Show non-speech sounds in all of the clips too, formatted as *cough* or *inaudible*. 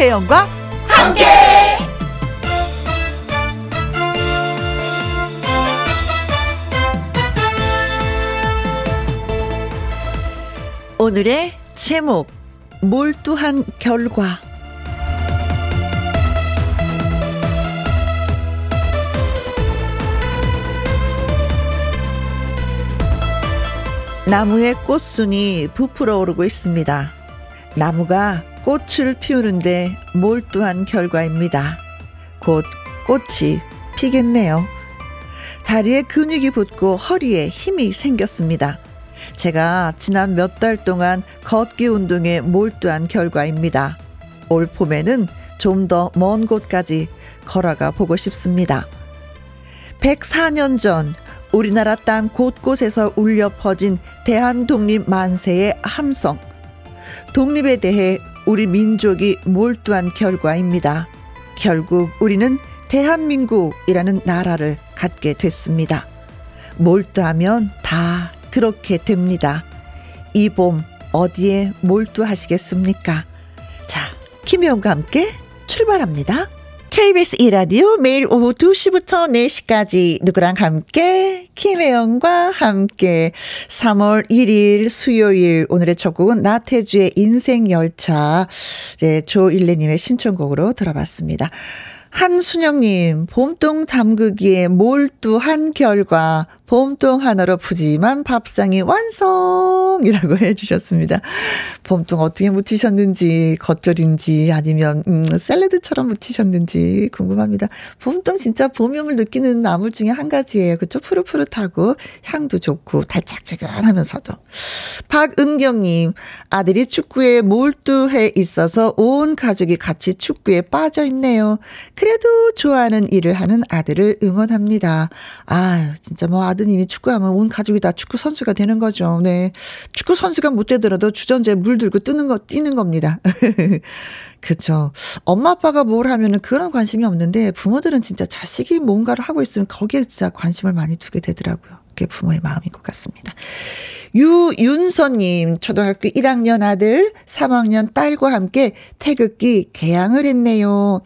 김혜영과 함께. 오늘의 제목 몰두한 결과 나무의 꽃순이 부풀어 오르고 있습니다. 나무가 꽃을 피우는데 몰두한 결과입니다. 곧 꽃이 피겠네요. 다리에 근육이 붙고 허리에 힘이 생겼습니다. 제가 지난 몇 달 동안 걷기 운동에 몰두한 결과입니다. 올 봄에는 좀 더 먼 곳까지 걸어가 보고 싶습니다. 104년 전 우리나라 땅 곳곳에서 울려 퍼진 대한 독립 만세의 함성. 독립에 대해 우리 민족이 몰두한 결과입니다. 결국 우리는 대한민국이라는 나라를 갖게 됐습니다. 몰두하면 다 그렇게 됩니다. 이 봄 어디에 몰두하시겠습니까? 자, 김혜영과 함께 출발합니다. KBS 이라디오 매일 오후 2시부터 4시까지 누구랑 함께? 김혜영과 함께. 3월 1일 수요일 오늘의 첫 곡은 나태주의 인생열차. 네, 조일레님의 신청곡으로 들어봤습니다. 한순영님, 봄동 담그기에 몰두한 결과 봄동 하나로 푸짐한 밥상이 완성이라고 *laughs* 해주셨습니다. 봄동 어떻게 무치셨는지 겉절인지 아니면 음, 샐러드처럼 무치셨는지 궁금합니다. 봄동 진짜 봄염을 느끼는 나물 중에 한 가지예요. 그쵸? 푸릇푸릇하고 향도 좋고 달짝지근하면서도. 박은경님 아들이 축구에 몰두해 있어서 온 가족이 같이 축구에 빠져 있네요. 그래도 좋아하는 일을 하는 아들을 응원합니다. 아유 진짜 뭐 아들 아드님이 축구하면 온 가족이 다 축구 선수가 되는 거죠. 네. 축구 선수가 못 되더라도 주전자에 물 들고 뜨는 거, 뛰는 겁니다. *laughs* 그렇죠. 엄마 아빠가 뭘 하면은 그런 관심이 없는데 부모들은 진짜 자식이 뭔가를 하고 있으면 거기에 진짜 관심을 많이 두게 되더라고요. 그게 부모의 마음인 것 같습니다. 유윤서님, 초등학교 1학년 아들, 3학년 딸과 함께 태극기 개양을 했네요.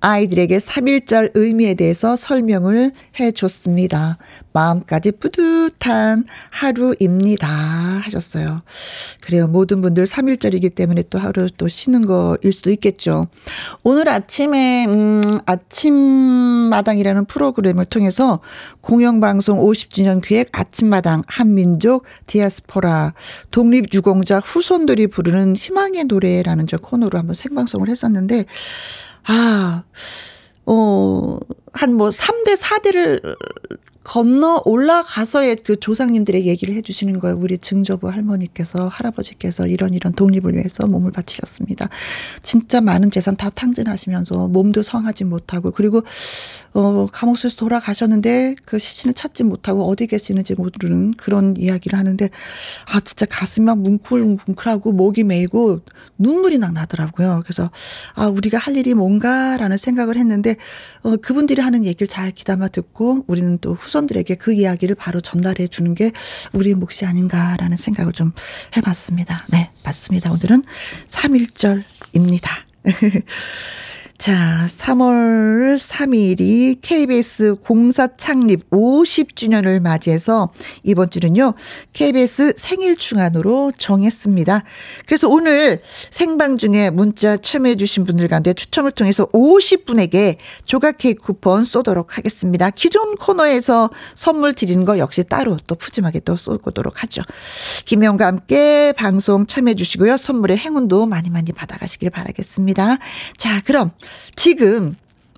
아이들에게 3.1절 의미에 대해서 설명을 해 줬습니다. 마음까지 뿌듯한 하루입니다. 하셨어요. 그래요. 모든 분들 3.1절이기 때문에 또 하루 또 쉬는 거일 수도 있겠죠. 오늘 아침에, 음, 아침마당이라는 프로그램을 통해서 공영방송 50주년 기획 아침마당 한민족 디아스포라 독립유공자 후손들이 부르는 희망의 노래라는 저 코너로 한번 생방송을 했었는데, 아, 어, 한 뭐 3대 4대를 건너 올라가서의 그 조상님들의 얘기를 해주시는 거예요. 우리 증조부 할머니께서 할아버지께서 이런 이런 독립을 위해서 몸을 바치셨습니다. 진짜 많은 재산 다 탕진하시면서 몸도 성하지 못하고 그리고 어 감옥에서 돌아가셨는데 그 시신을 찾지 못하고 어디 계시는지 모르는 그런 이야기를 하는데 아 진짜 가슴이 막 뭉클뭉클하고 목이 메이고 눈물이 막 나더라고요. 그래서 아 우리가 할 일이 뭔가라는 생각을 했는데 어 그분들이 하는 얘기를 잘 귀담아 듣고 우리는 또 후손 후손들에게 그 이야기를 바로 전달해 주는 게 우리 몫이 아닌가라는 생각을 좀 해봤습니다. 네, 맞습니다. 오늘은 3.1절입니다. *laughs* 자, 3월 3일이 KBS 공사 창립 50주년을 맞이해서 이번 주는요, KBS 생일 충환으로 정했습니다. 그래서 오늘 생방 중에 문자 참여해주신 분들 가운데 추첨을 통해서 50분에게 조각 케이크 쿠폰 쏘도록 하겠습니다. 기존 코너에서 선물 드리는 거 역시 따로 또 푸짐하게 또 쏘도록 하죠. 김영과 함께 방송 참여해주시고요. 선물의 행운도 많이 많이 받아가시길 바라겠습니다. 자, 그럼 지금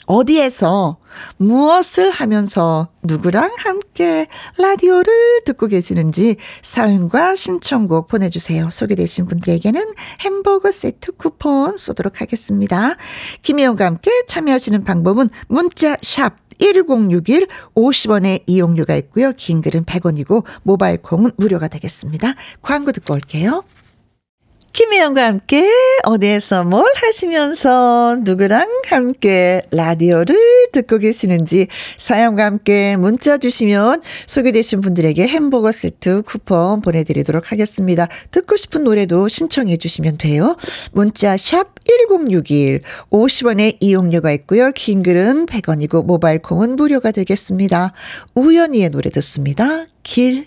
어디에서 무엇을 하면서 누구랑 함께 라디오를 듣고 계시는지 사연과 신청곡 보내주세요. 소개되신 분들에게는 햄버거 세트 쿠폰 쏘도록 하겠습니다. 김혜영과 함께 참여하시는 방법은 문자 샵 1061 50원의 이용료가 있고요. 긴 글은 100원이고 모바일 콩은 무료가 되겠습니다. 광고 듣고 올게요. 김혜영과 함께 어디에서 뭘 하시면서 누구랑 함께 라디오를 듣고 계시는지 사연과 함께 문자 주시면 소개되신 분들에게 햄버거 세트 쿠폰 보내드리도록 하겠습니다. 듣고 싶은 노래도 신청해 주시면 돼요. 문자 샵 1061 50원의 이용료가 있고요. 긴 글은 100원이고 모바일 콩은 무료가 되겠습니다. 우연히의 노래 듣습니다. 길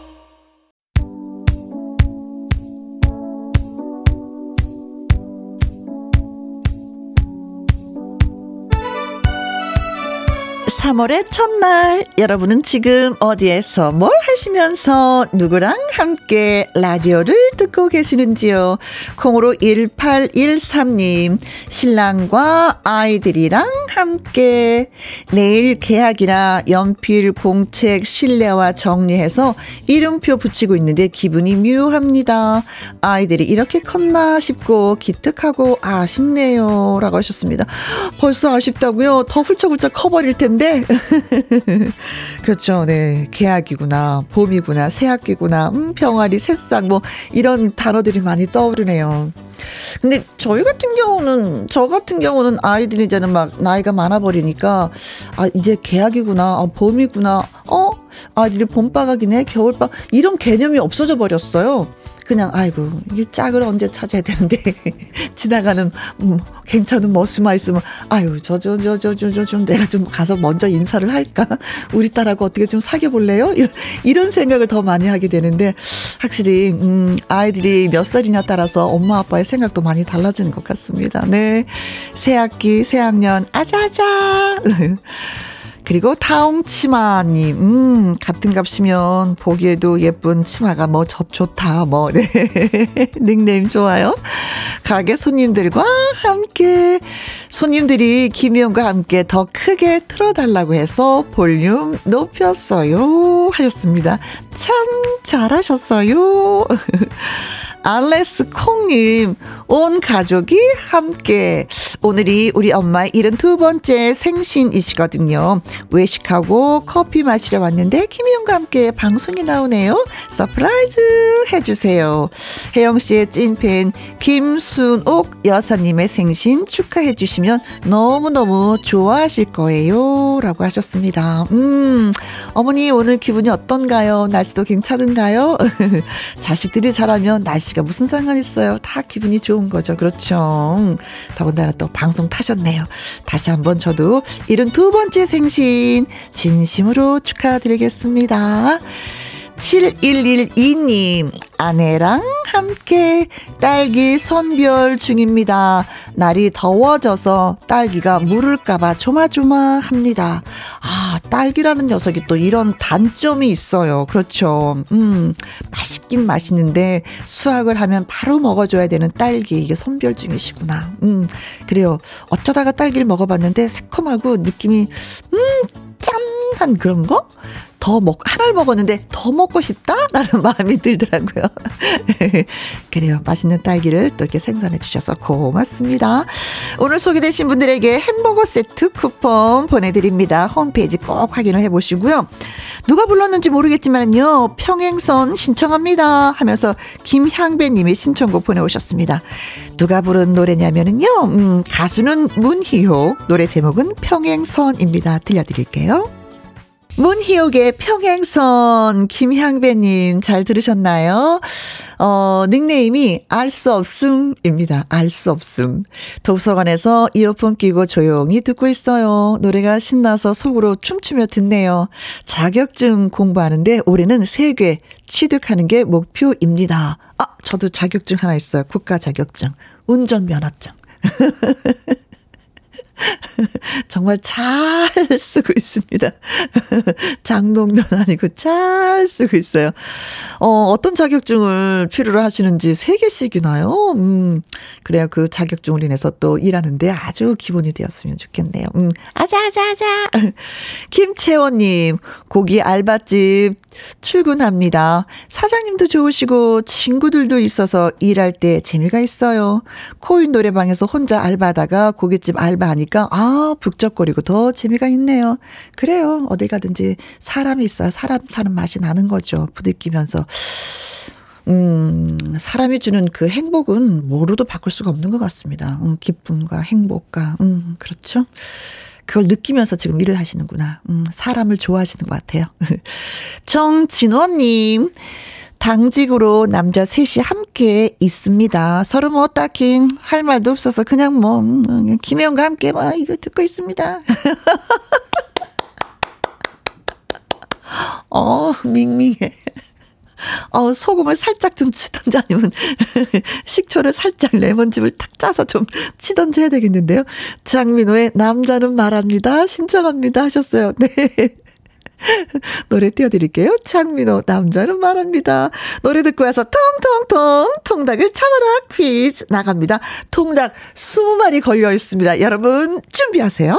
3월의 첫날 여러분은 지금 어디에서 뭘 하시면서 누구랑 함께 라디오를 듣고 계시는지요. 콩으로 1813님 신랑과 아이들이랑 함께 내일 계약이라 연필 공책 실내와 정리해서 이름표 붙이고 있는데 기분이 묘합니다. 아이들이 이렇게 컸나 싶고 기특하고 아쉽네요 라고 하셨습니다. *gasps* 벌써 아쉽다고요? 더 훌쩍훌쩍 커버릴 텐데 *laughs* 그렇죠. 네. 계약이구나. 봄이구나. 새학기구나. 음, 병아리, 새싹 뭐 이런 단어들이 많이 떠오르네요. 근데 저희 같은 경우는 저 같은 경우는 아이들이 이제는 막 나이가 많아 버리니까 아 이제 계약이구나. 아, 봄이구나. 어? 아이들이 봄방학이네. 겨울방 이런 개념이 없어져 버렸어요. 그냥 아이고 이 짝을 언제 찾아야 되는데. *laughs* 지나가는 음, 괜찮은 머스마 있으면 아유 저 저 저 저 저 저 좀 내가 좀 가서 먼저 인사를 할까? *laughs* 우리 딸하고 어떻게 좀 사귀어 볼래요? 이런 이런 생각을 더 많이 하게 되는데 확실히 음 아이들이 몇 살이냐 따라서 엄마 아빠의 생각도 많이 달라지는 것 같습니다. 네새 학기 새 학년 아자아자 *laughs* 그리고 타옹 치마님, 음, 같은 값이면 보기에도 예쁜 치마가 뭐, 저, 좋다, 뭐, *laughs* 네. 닉네임 좋아요. 가게 손님들과 함께, 손님들이 김희영과 함께 더 크게 틀어달라고 해서 볼륨 높였어요. 하셨습니다. 참 잘하셨어요. *laughs* 알레스 콩님, 온 가족이 함께. 오늘이 우리 엄마의 72번째 생신이시거든요. 외식하고 커피 마시러 왔는데, 김희영과 함께 방송이 나오네요. surprise 해주세요. 혜영씨의 찐팬, 김순옥 여사님의 생신 축하해주시면 너무너무 좋아하실 거예요. 라고 하셨습니다. 음, 어머니 오늘 기분이 어떤가요? 날씨도 괜찮은가요? *laughs* 자식들이 잘하면 날씨 날씨가 무슨 상관 있어요. 다 기분이 좋은 거죠. 그렇죠. 더군다나 또 방송 타셨네요. 다시 한번 저도 이른 두 번째 생신 진심으로 축하드리겠습니다. 7112님, 아내랑 함께 딸기 선별 중입니다. 날이 더워져서 딸기가 물을까봐 조마조마합니다. 아, 딸기라는 녀석이 또 이런 단점이 있어요. 그렇죠. 음, 맛있긴 맛있는데 수확을 하면 바로 먹어줘야 되는 딸기. 이게 선별 중이시구나. 음, 그래요. 어쩌다가 딸기를 먹어봤는데 새콤하고 느낌이, 음, 짠 한 그런 거? 더 먹, 하나를 먹었는데 더 먹고 싶다라는 *laughs* 마음이 들더라고요. *laughs* 그래요. 맛있는 딸기를 또 이렇게 생산해 주셔서 고맙습니다. 오늘 소개되신 분들에게 햄버거 세트 쿠폰 보내드립니다. 홈페이지 꼭 확인을 해 보시고요. 누가 불렀는지 모르겠지만요. 평행선 신청합니다 하면서 김향배 님이 신청곡 보내오셨습니다. 누가 부른 노래냐면은요. 음, 가수는 문희호, 노래 제목은 평행선입니다. 들려드릴게요. 문희옥의 평행선 김향배님 잘 들으셨나요? 어, 닉네임이 알 수 없음입니다. 알 수 없음. 도서관에서 이어폰 끼고 조용히 듣고 있어요. 노래가 신나서 속으로 춤추며 듣네요. 자격증 공부하는데 올해는 세개 취득하는 게 목표입니다. 아, 저도 자격증 하나 있어요. 국가 자격증. 운전면허증. *laughs* *laughs* 정말 잘 쓰고 있습니다. *laughs* 장롱면 아니고 잘 쓰고 있어요. 어, 어떤 자격증을 필요로 하시는지 3개씩이나요? 음, 그래야 그 자격증을 인해서 또 일하는데 아주 기본이 되었으면 좋겠네요. 음, 아자아자아자. *laughs* 김채원님, 고기 알바집 출근합니다. 사장님도 좋으시고 친구들도 있어서 일할 때 재미가 있어요. 코인 노래방에서 혼자 알바다가 고깃집 알바하니까 아 북적거리고 더 재미가 있네요. 그래요. 어딜 가든지 사람이 있어야 사람 사는 맛이 나는 거죠. 부딪히면서 음, 사람이 주는 그 행복은 뭐로도 바꿀 수가 없는 것 같습니다. 음, 기쁨과 행복과, 음, 그렇죠. 그걸 느끼면서 지금 일을 하시는구나. 음, 사람을 좋아하시는 것 같아요. *laughs* 정진호님, 당직으로 남자 셋이 함께 있습니다. 서로 뭐 딱히 할 말도 없어서 그냥 뭐, 음, 김혜영과 함께 막 이거 듣고 있습니다. *laughs* 어, 밍밍해. 어, 소금을 살짝 좀 치던지 아니면 *laughs* 식초를 살짝 레몬즙을 탁 짜서 좀 치던지 해야 되겠는데요. 장민호의 남자는 말합니다. 신청합니다 하셨어요. 네. *laughs* 노래 띄워드릴게요. 장민호, 남자는 말합니다. 노래 듣고 와서 통통통, 통닭을 참아라 퀴즈 나갑니다. 통닭 20마리 걸려 있습니다. 여러분, 준비하세요.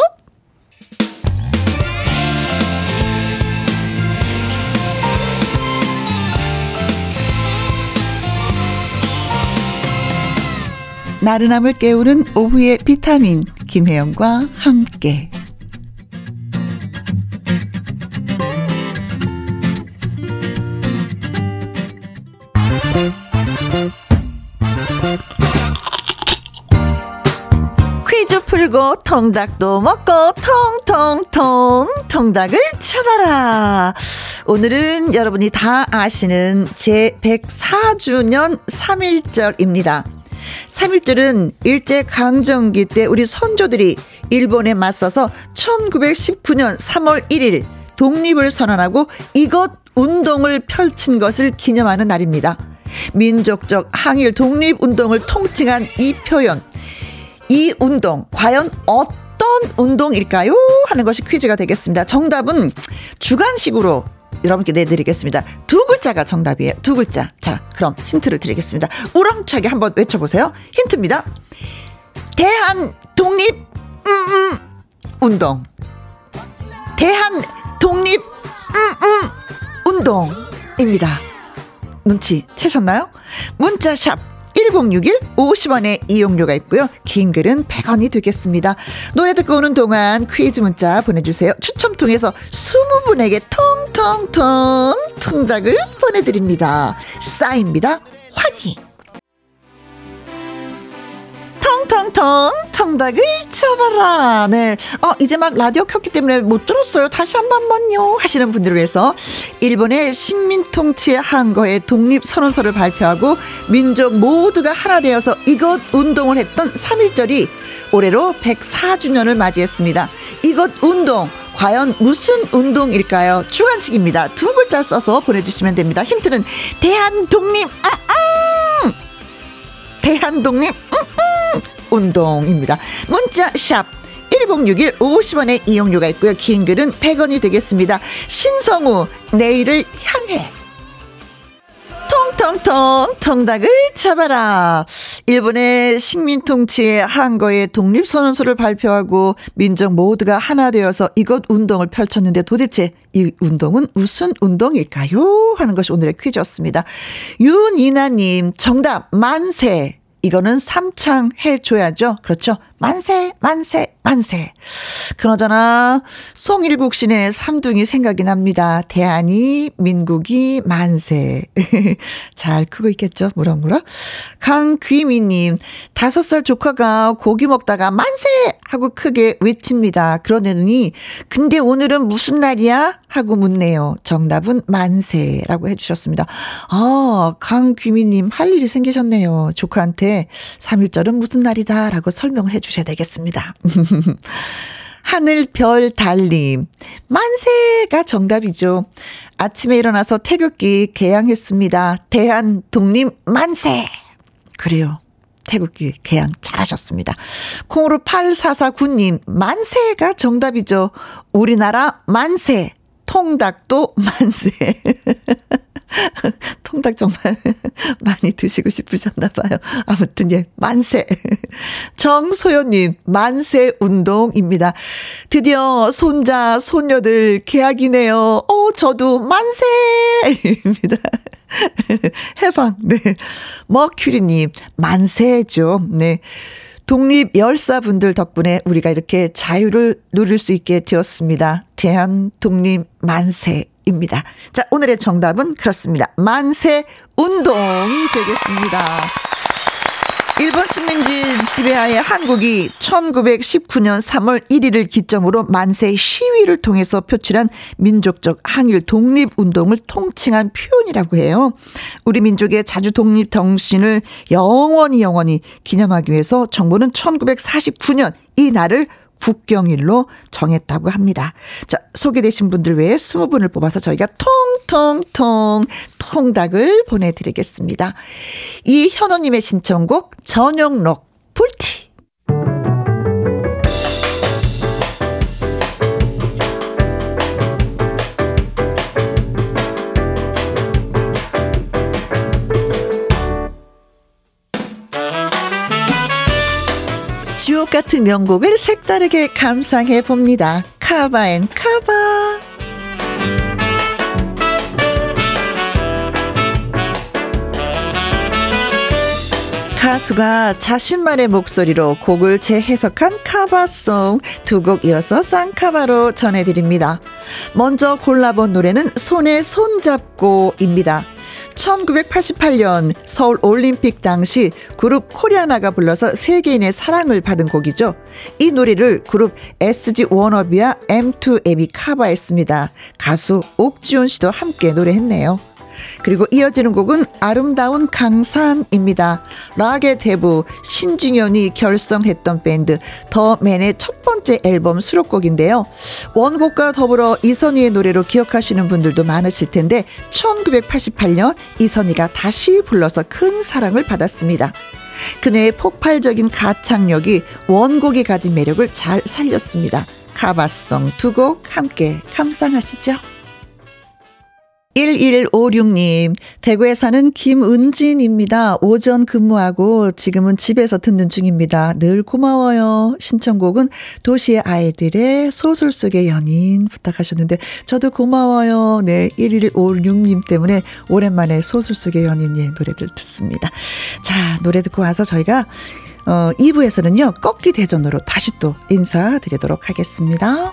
나른함을 깨우는 오후의 비타민 김혜영과 함께 풀고 통닭도 먹고 통통통 통닭을 쳐봐라. 오늘은 여러분이 다 아시는 제 104주년 3일절입니다. 3.1절은 일제강점기 때 우리 선조들이 일본에 맞서서 1919년 3월 1일 독립을 선언하고 이것 운동을 펼친 것을 기념하는 날입니다. 민족적 항일 독립 운동을 통칭한 이 표현. 이 운동, 과연 어떤 운동일까요? 하는 것이 퀴즈가 되겠습니다. 정답은 주관식으로 여러분께 내드리겠습니다. 두 글자가 정답이에요. 두 글자. 자, 그럼 힌트를 드리겠습니다. 우렁차게 한번 외쳐보세요. 힌트입니다. 대한 독립, 음, 음, 운동. 대한 독립, 음, 음, 운동입니다. 눈치 채셨나요? 문자샵 1061 50원의 이용료가 있고요. 긴 글은 100원이 되겠습니다. 노래 듣고 오는 동안 퀴즈 문자 보내주세요. 추첨 통해서 20분에게 통통통 통닭을 보내드립니다. 싸입니다. 환희. 텅텅텅 통닭을 쳐봐라. 네. 어, 이제 막 라디오 켰기 때문에 못 들었어요. 다시 한 번만요. 하시는 분들을 위해서 일본의 식민 통치의 한거에 독립 선언서를 발표하고 민족 모두가 하나 되어서 이것 운동을 했던 3.1절이 올해로 104주년을 맞이했습니다. 이것 운동 과연 무슨 운동일까요? 주관식입니다. 두 글자 써서 보내주시면 됩니다. 힌트는 대한 독립 아, 아! 대한 독립 음, 음! 운동입니다. 문자 샵 1061 50원의 이용료가 있고요. 긴 글은 100원이 되겠습니다. 신성우 내일을 향해 통통통 통닭을 잡아라. 일본의 식민 통치의 한거에 독립 선언서를 발표하고 민족 모두가 하나 되어서 이것 운동을 펼쳤는데 도대체 이 운동은 무슨 운동일까요? 하는 것이 오늘의 퀴즈였습니다. 윤이나 님 정답 만세. 이거는 삼창 해줘야죠. 그렇죠. 만세, 만세, 만세. 그러잖아. 송일국신의 삼둥이 생각이 납니다. 대한이, 민국이, 만세. *laughs* 잘 크고 있겠죠. 무럭무럭. 강귀미님, 다섯 살 조카가 고기 먹다가 만세! 하고 크게 외칩니다. 그러더니, 근데 오늘은 무슨 날이야? 하고 묻네요. 정답은 만세라고 해주셨습니다. 아, 강귀미님, 할 일이 생기셨네요. 조카한테 3일절은 무슨 날이다. 라고 설명을 해주셨습니다. 주셔야 되겠습니다. *laughs* *laughs* 하늘 별 달림. 만세가 정답이죠. 아침에 일어나서 태극기 개양했습니다. 대한 독립 만세! 그래요. 태극기 개양 잘하셨습니다. 콩으로 8449님, 만세가 정답이죠. 우리나라 만세! 통닭도 만세. *laughs* *laughs* 통닭 정말 *laughs* 많이 드시고 싶으셨나 봐요. 아무튼 예, 만세. *laughs* 정소연님, 만세 운동입니다. 드디어 손자, 손녀들 계약이네요. 어, 저도 만세입니다. 해방, 네. 머큐리님, 만세죠. 네. 독립 열사분들 덕분에 우리가 이렇게 자유를 누릴 수 있게 되었습니다. 대한 독립 만세. 입니다. 자, 오늘의 정답은 그렇습니다. 만세 운동. 되겠습니다. 일본 식민지 지배하에 한국이 1919년 3월 1일을 기점으로 만세 시위를 통해서 표출한 민족적 항일 독립 운동을 통칭한 표현이라고 해요. 우리 민족의 자주 독립 정신을 영원히 영원히 기념하기 위해서 정부는 1949년 이 날을 국경일로 정했다고 합니다. 자, 소개되신 분들 외에 20분을 뽑아서 저희가 통통통 통닭을 보내드리겠습니다. 이현호님의 신청곡 전용록 불티. 주옥 같은 명곡을 색다르게 감상해 봅니다. 카바 and 카바. 가수가 자신만의 목소리로 곡을 재해석한 카바송 두 곡 이어서 쌍카바로 전해드립니다. 먼저 골라본 노래는 손에 손잡고입니다. 1988년 서울 올림픽 당시 그룹 코리아나가 불러서 세계인의 사랑을 받은 곡이죠. 이 노래를 그룹 SG 워너비와 M2M이 커버했습니다. 가수 옥지훈 씨도 함께 노래했네요. 그리고 이어지는 곡은 아름다운 강산입니다. 락의 대부 신중현이 결성했던 밴드 더맨의 첫 번째 앨범 수록곡인데요. 원곡과 더불어 이선희의 노래로 기억하시는 분들도 많으실 텐데 1988년 이선희가 다시 불러서 큰 사랑을 받았습니다. 그녀의 폭발적인 가창력이 원곡이 가진 매력을 잘 살렸습니다. 가바송 두곡 함께 감상하시죠. 1156님, 대구에 사는 김은진입니다. 오전 근무하고 지금은 집에서 듣는 중입니다. 늘 고마워요. 신청곡은 도시의 아이들의 소설 속의 연인 부탁하셨는데, 저도 고마워요. 네, 1156님 때문에 오랜만에 소설 속의 연인의 노래들 듣습니다. 자, 노래 듣고 와서 저희가 어, 2부에서는요, 꺾기 대전으로 다시 또 인사드리도록 하겠습니다.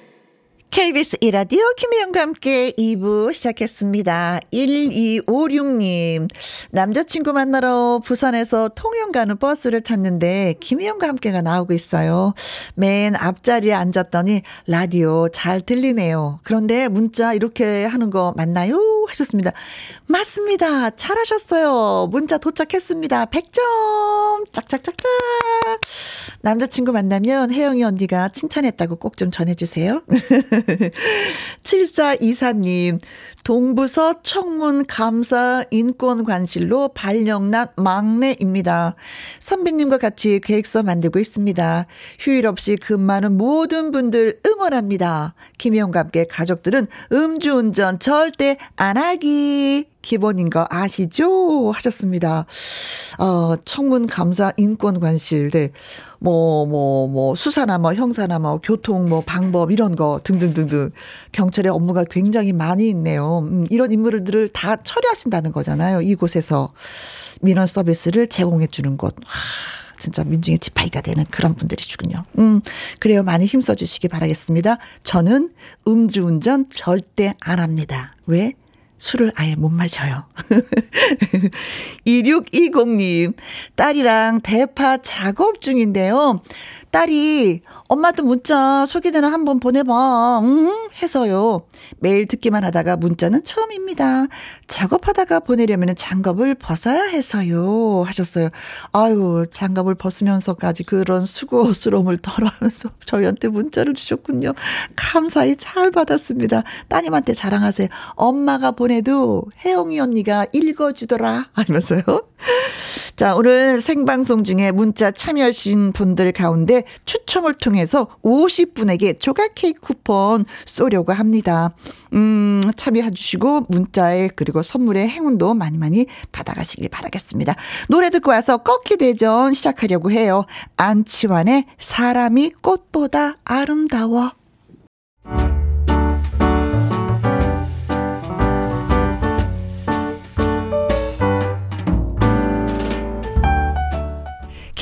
KBS 이라디오 김혜영과 함께 2부 시작했습니다. 1256님, 남자친구 만나러 부산에서 통영 가는 버스를 탔는데 김혜영과 함께가 나오고 있어요. 맨 앞자리에 앉았더니 라디오 잘 들리네요. 그런데 문자 이렇게 하는 거 맞나요? 하셨습니다. 맞습니다. 잘하셨어요. 문자 도착했습니다. 100점! 짝짝짝짝! 남자친구 만나면 혜영이 언니가 칭찬했다고 꼭 좀 전해주세요. *laughs* 7424님, 동부서 청문 감사 인권관실로 발령난 막내입니다. 선배님과 같이 계획서 만들고 있습니다. 휴일 없이 근무하는 모든 분들 응원합니다. 김혜영과 함께 가족들은 음주운전 절대 안 하기. 기본인 거 아시죠? 하셨습니다. 어, 청문 감사 인권 관실, 네. 뭐, 뭐, 뭐, 수사나 뭐, 형사나 뭐, 교통 뭐, 방법, 이런 거 등등등등. 경찰의 업무가 굉장히 많이 있네요. 음, 이런 인물들을 다 처리하신다는 거잖아요. 이곳에서 민원 서비스를 제공해 주는 곳. 와. 진짜 민중의 지팡이가 되는 그런 분들이시군요. 음, 그래요. 많이 힘써 주시기 바라겠습니다. 저는 음주운전 절대 안 합니다. 왜? 술을 아예 못 마셔요. *laughs* 2620님, 딸이랑 대파 작업 중인데요. 딸이 엄마도 문자 소개되나 한번 보내봐. 응? 해서요. 매일 듣기만 하다가 문자는 처음입니다. 작업하다가 보내려면 장갑을 벗어야 해서요. 하셨어요. 아유, 장갑을 벗으면서까지 그런 수고스러움을 덜어하면서 저희한테 문자를 주셨군요. 감사히 잘 받았습니다. 따님한테 자랑하세요. 엄마가 보내도 혜영이 언니가 읽어주더라. 하면서요. 자, 오늘 생방송 중에 문자 참여하신 분들 가운데 추첨을 통해서 50분에게 조각 케이크 쿠폰 쏘려고 합니다. 음, 참여해 주시고 문자에 그리고 선물의 행운도 많이 많이 받아가시길 바라겠습니다. 노래 듣고 와서 꺾기 대전 시작하려고 해요. 안치환의 사람이 꽃보다 아름다워.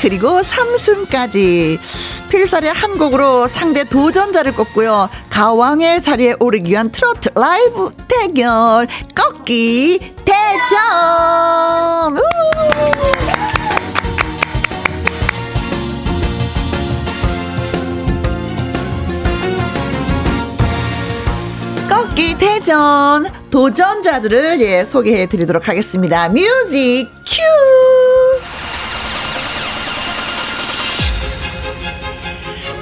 그리고 3승까지. 필살의 한 곡으로 상대 도전자를 꺾고요. 가왕의 자리에 오르기 위한 트로트 라이브 대결, 꺾기 대전! 우! 꺾기 대전 도전자들을 예 소개해 드리도록 하겠습니다. music cue!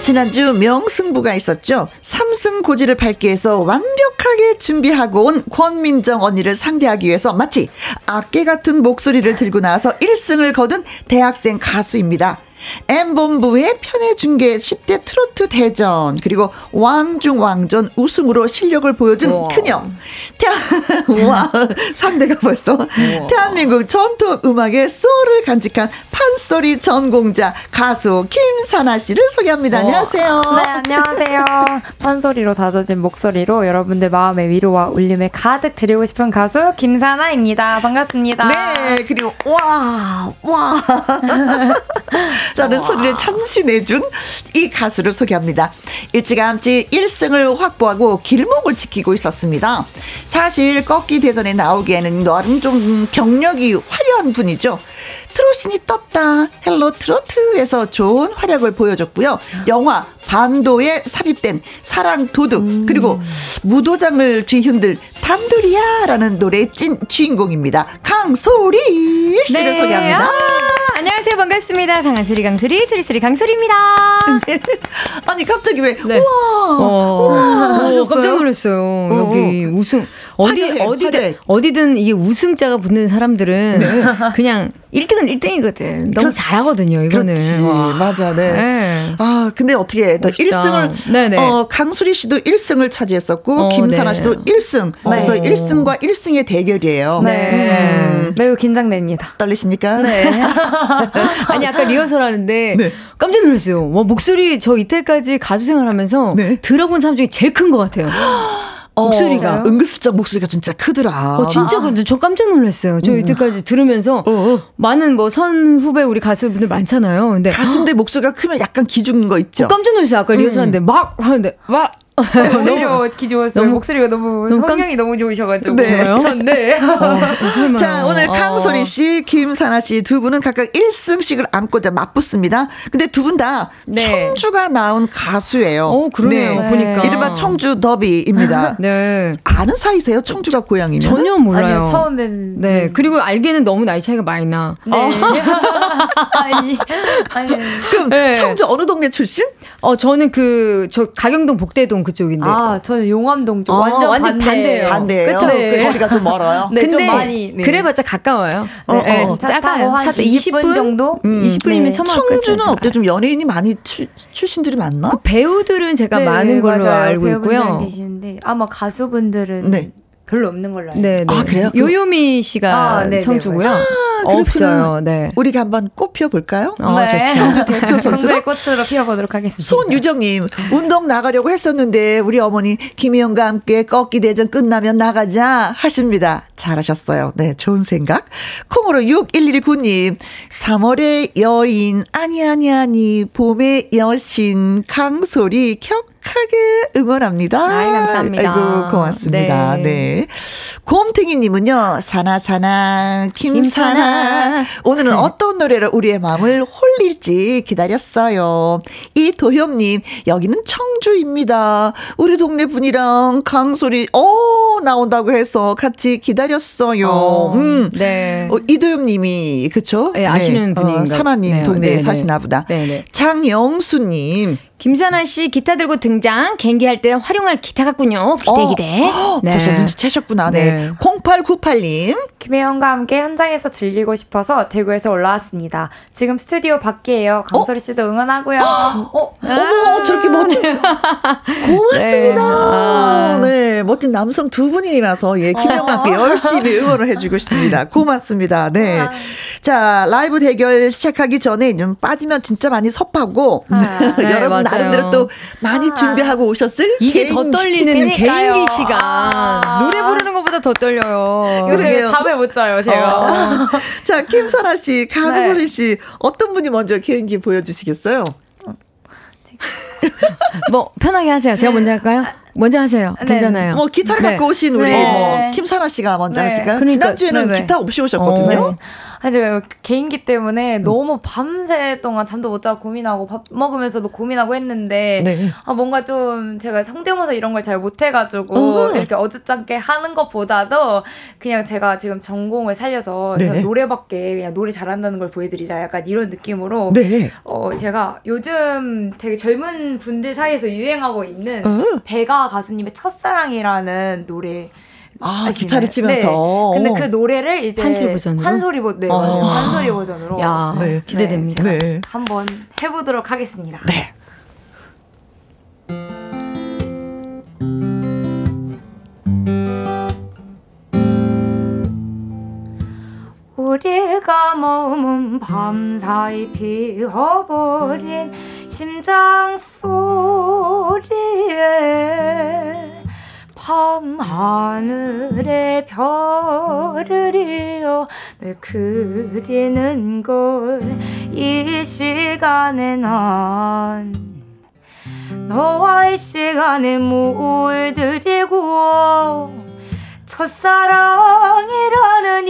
지난주 명승부가 있었죠. 삼승 고지를 위해서 완벽하게 준비하고 온 권민정 언니를 상대하기 위해서 마치 악계 같은 목소리를 들고 나와서 1승을 거둔 대학생 가수입니다. M본부의 편의 중계 10대 트로트 대전 그리고 왕중 왕전 우승으로 실력을 보여준 우와. 그녀 태 와, 상대가 벌써 우와. 대한민국 전통 음악의 소울을 간직한 판소리 전공자 가수 김사나 씨를 소개합니다. 우와. 안녕하세요. 네, 안녕하세요. 판소리로 다져진 목소리로 여러분들 마음의 위로와 울림을 가득 드리고 싶은 가수 김산하입니다. 반갑습니다. 네, 그리고 와, 와. *laughs* 라는 소리를 잠시 내준 이 가수를 소개합니다. 일찌감치 1승을 확보하고 길목을 지키고 있었습니다. 사실 꺾기 대전에 나오기에는 나름 좀 경력이 화려한 분이죠. 트롯신이 떴다. 헬로 트로트에서 좋은 활약을 보여줬고요. 영화 반도에 삽입된 사랑 도둑 음. 그리고 무도장을 뒤흔들 단둘이야라는 노래의 찐 주인공입니다. 강소리 씨를 네. 소개합니다. 아, 안녕하세요 반갑습니다. 강한소리 강소리 수리수리 강소리입니다. 네. 아니 갑자기 왜 네. 우와 어, 우와 어, 깜짝 놀랐어요. 어. 여기 우승 어디 화려해, 어디든 화려해. 어디든 이게 우승자가 붙는 사람들은 네. *laughs* 그냥 1등은 1등이거든. 너무 그렇지. 잘하거든요, 이거는. 그렇지. 와. 맞아, 네. 네. 아, 근데 어떻게 또 멋있다. 1승을 네네. 어, 강수리 씨도 1승을 차지했었고 어, 김선아 네. 씨도 1승. 그래서 네. 1승과 1승의 대결이에요. 네. 음. 매우 긴장됩니다. 떨리십니까? 네. *laughs* 아니 아까 리허설 하는데 네. 깜짝 놀랐어요. 와 목소리 저 이때까지 가수 생활하면서 네. 들어본 사람 중에 제일 큰 것 같아요. 어, 목소리가. 은근슬쩍 목소리가 진짜 크더라. 어, 진짜 근데 저 깜짝 놀랐어요. 저 이때까지 들으면서 어. 많은 뭐 선 후배 우리 가수분들 많잖아요. 근데 가수인데 목소리가 크면 약간 기죽는 거 있죠. 어, 깜짝 놀랐어요. 아까 리허설 하는데 막 하는데 막 오히려 기좋았어요. 너무- 목소리가 너무, 성량이 너무 좋으셔가지고. 네. 저요? 네. *laughs* 어. 자, 오늘 어. 강소리 씨, 김사나 씨 두 분은 각각 1승씩을 안고 자 맞붙습니다. 근데 두 분다 네. 청주가 나온 가수예요. 어, 그러네요. 네. 보니까. 이른바 청주 더비입니다. *laughs* 네. 아는 사이세요? 청주가 고향이면? 전혀 몰라요. 아니요, 처음 뵌. 네. 그리고 알기는 너무 나이 차이가 많이 나. 네. *laughs* 아니, 아니. 그럼 네. 청주 어느 동네 출신? 어, 저는 그, 저, 가경동 복대동 그쪽인데. 아, 저는 용암동 쪽. 어, 완전, 완전 반대예요. 반대예요. 끝. 거리가 좀 멀어요. *laughs* 네, 좀 근데 많이. 네. 그래봤자 가까워요. 어, 네, 어. 차 타고 작아요. 한차 타고 20분 정도? 음. 20분이면 네. 처음 청주는 어때? 좀 연예인이 많이 출, 출신들이 많나? 그 배우들은 제가 네, 많은 걸로 맞아요. 알고 있고요. 계시는데 아마 가수분들은 네. 별로 없는 걸로 알고 네, 네. 아, 그래요? 요요미 씨가 아, 네, 네, 청주고요. 그렇구나. 없어요. 네. 우리가 한번 꽃 피워볼까요? 어, 네. 좋죠. 청주 대표 *laughs* 선수로? 꽃으로 피워보도록 하겠습니다. 손유정님, 운동 나가려고 했었는데, 우리 어머니, 김희영과 함께 꺾기 대전 끝나면 나가자 하십니다. 잘하셨어요. 네, 좋은 생각. 콩으로 6119님, 3월의 여인, 아니, 아니, 아니, 봄의 여신, 강소리, 격 하게 응원합니다. 아이, 감사합니다. 아이고, 고맙습니다. 네. 네. 곰탱이님은요, 사나, 사나, 김사나. 김사나. 오늘은 어떤 노래로 우리의 마음을 홀릴지 기다렸어요. 이도협님, 여기는 청주입니다. 우리 동네 분이랑 강소리, 어, 나온다고 해서 같이 기다렸어요. 어, 음. 네. 어, 이도협님이, 그쵸? 네, 아시는 분인가- 어, 사나님 네요. 동네에 네, 네. 사시나 보다. 네, 네. 장영수님, 김사나 씨 기타 들고 등장. 갱기 할 때 활용할 기타 같군요. 기대 어, 기대. *gasps* 벌써 눈치채셨구나. 네. 네. 0898님, 김혜영과 함께 현장에서 즐기고 싶어서 대구에서 올라왔습니다. 지금 스튜디오 밖이에요. 강소리 씨도 응원하고요. *gasps* 어? 어머, 저렇게 멋진. 고맙습니다. 네. 멋진 남성 두 분이라서, 예, 김영과 함께 열심히 응원을 해주고 있습니다. 고맙습니다. 네. 자, 라이브 대결 시작하기 전에 좀 빠지면 진짜 많이 섭하고, *laughs* 네, 여러분 맞아요. 나름대로 또 많이 준비하고 오셨을 이게 더 개인기. 떨리는 그러니까요. 개인기 시간. 아. 노래 부르는 것보다 더 떨려요. 그러게요. 잠을 못 자요, 제가. *laughs* 자, 김선아 씨, 강소리 씨, 어떤 분이 먼저 개인기 보여주시겠어요? 뭐 편하게 하세요. 제가 먼저 할까요? 먼저 하세요. 네. 괜찮아요. 뭐 기타를 네. 갖고 오신 우리 네. 뭐 김선아 씨가 먼저 네. 하실까요? 그러니까, 지난주에는. 기타 없이 오셨거든요. 어. 제가 개인기 때문에 너무 밤새 동안 잠도 못 자고 고민하고 밥 먹으면서도 고민하고 했는데 네. 아, 뭔가 좀 제가 성대모사 이런 걸 잘 못해가지고 어허. 이렇게 어줍잖게 하는 것보다도 그냥 제가 지금 전공을 살려서 네. 노래밖에 그냥 노래 잘한다는 걸 보여드리자 약간 이런 느낌으로 네. 어, 제가 요즘 되게 젊은 분들 사이에서 유행하고 있는 어. 배가 가수님의 첫사랑이라는 노래 아, 아시나요? 기타를 치면서. 네. 근데 그 노래를 이제 판소리 버전으로? 판소리 버 네, 어. 맞아요. 판소리 버전으로 야, 네. 기대됩니다. 네. 한번 해 보도록 하겠습니다. 네. 우리가 머문 밤사이 피어버린 심장 소리에 밤 하늘에 별을 이어 늘 그리는 걸 이 시간에 난 너와 이 시간에 물들이고 첫사랑이라는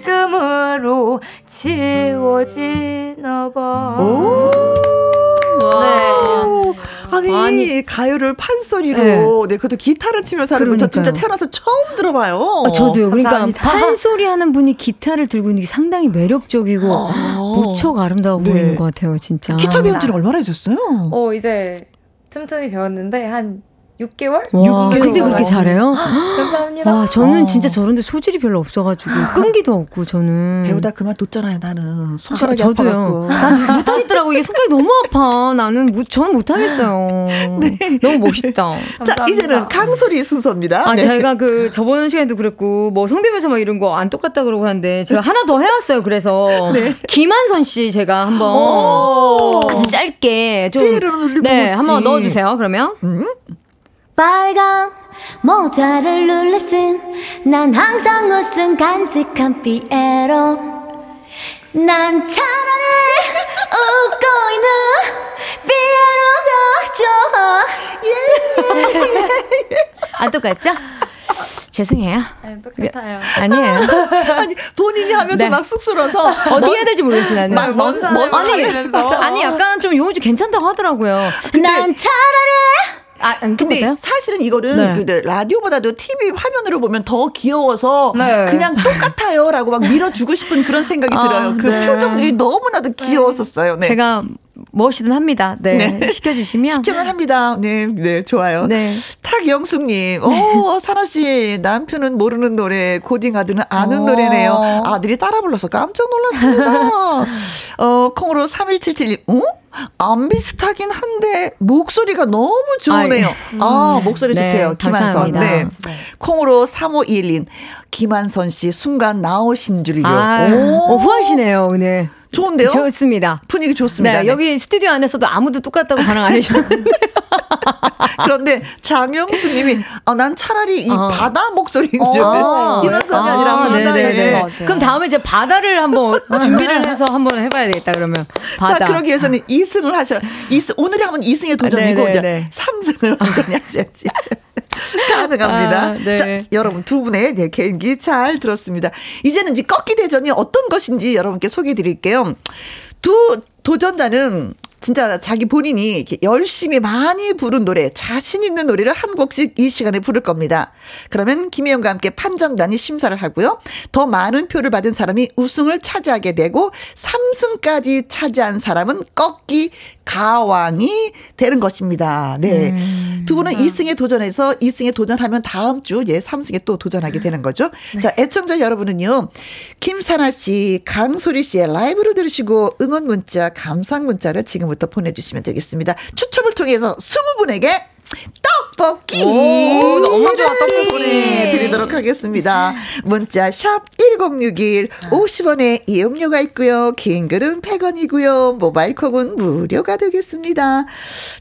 이름으로 지워지나 봐. 오. 네. 아니, 아니. 가요를 판소리로 네. 그것도 기타를 치면서 하는 분저 진짜. 태어나서 처음 들어봐요. 아, 저도요. 그러니까 감사합니다. 판소리 하는 분이 기타를 들고 있는 게 상당히 매력적이고 무척 아름다워 네. 보이는 것 같아요, 진짜. 기타 배운 지는 얼마나 되셨어요? 어 이제 틈틈이 배웠는데 한 6개월? 와, 근데 그렇게 잘해요? 감사합니다. 와, 저는 어. 진짜 저런데 소질이 별로 없어가지고 끈기도 없고 저는 배우다 그만뒀잖아요, 나는. 저, 손가락이 저도요. 아파갖고. 난 못하겠더라고. 이게 손가락이 너무 아파. 나는 못, 저는 못하겠어요. 너무 멋있다. 자, 감사합니다. 이제는 강소리 순서입니다. 아, 네. 제가 그 저번 시간에도 그랬고, 뭐 성대면서 막 이런 거 안 똑같다 그러고 하는데, 제가 하나 더 해왔어요. 그래서. 김한선 씨 제가 한번 오. 아주 짧게 좀. 네. 한번 넣어주세요. 그러면. 빨간 모자를 눌러 쓴난 항상 웃음 간직한 피에로 난 차라리 웃고 있는 피에로가 좋아 안 똑같죠? 죄송해요. 네, 똑같아요. 아니에요. 아니, 본인이 하면서 네. 막 쑥스러워서. 어떻게 해야 될지 모르겠어요, 나는. 막 먼, 먼 먼, 아니, 하면서. 아니, 약간 좀 용어 좀 괜찮다고 하더라고요. 난 차라리 아, 안 근데 똑같아요? 사실은 이거는 네. 그 네, 라디오보다도 TV 화면으로 보면 더 귀여워서 네. 그냥 똑같아요라고 막 밀어주고 싶은 그런 생각이 *laughs* 아, 들어요. 그 네. 표정들이 너무나도 귀여웠었어요. 네. 제가 무엇이든 합니다. 네. 네. 시켜주시면. 시켜만 합니다. 네, 네, 좋아요. 네. 탁영숙님, 오, 산아씨, 남편은 모르는 노래, 고딩 아들은 아는 어. 노래네요. 아들이 따라 불러서 깜짝 놀랐습니다. *laughs* 어, 콩으로 3177님, 어? 안 비슷하긴 한데, 목소리가 너무 좋으네요. 아, 목소리 네, 좋대요. 김한선. 감사합니다. 네. 콩으로 3521님, 김한선 씨, 순간 나오신 줄요. 아, 오, 어, 후하시네요, 오늘. 좋은데요? 좋습니다. 분위기 좋습니다. 네, 네. 여기 스튜디오 안에서도 아무도 똑같다고 반응 안 해주셨는데. *laughs* 그런데 장영수 님이 아, 난 차라리 이 어. 바다 목소리인 줄 어. 김한선이 아, 니라 아, 바다에 네네네. 같아요. 그럼 다음에 이제 바다를 한번 준비를 해서 한번 해봐야 되겠다, 그러면. 바다. 자, 그러기 위해서는 2승을 하셔. 2승, 오늘이 한번 2승의 도전이고, 네, 네, 이제 네. 3승을 *laughs* 완전히 하셔야지. *laughs* 가능합니다. 아, 네. 자, 여러분 두 분의 네, 개인기 잘 들었습니다. 이제는 이제 꺾기 대전이 어떤 것인지 여러분께 소개해 드릴게요. 두 도전자는 진짜 자기 본인이 열심히 많이 부른 노래, 자신 있는 노래를 한 곡씩 이 시간에 부를 겁니다. 그러면 김혜영과 함께 판정단이 심사를 하고요. 더 많은 표를 받은 사람이 우승을 차지하게 되고 3승까지 차지한 사람은 꺾기 가왕이 되는 것입니다. 네. 두 분은 2승에 도전해서 2승에 도전하면 다음 주 예, 3승에 또 도전하게 되는 거죠. 자, 애청자 여러분은요. 김사나 씨, 강소리 씨의 라이브를 들으시고 응원 문자, 감상 문자를 지금부터 보내주시면 되겠습니다. 추첨을 통해서 20분에게 떡볶이 오, 너무 좋아, 떡볶이. 보내드리도록 하겠습니다. 문자 샵 1061, 50원의 이용료가 있고요. 긴 글은 100원이고요. 모바일 콩은 무료가 되겠습니다.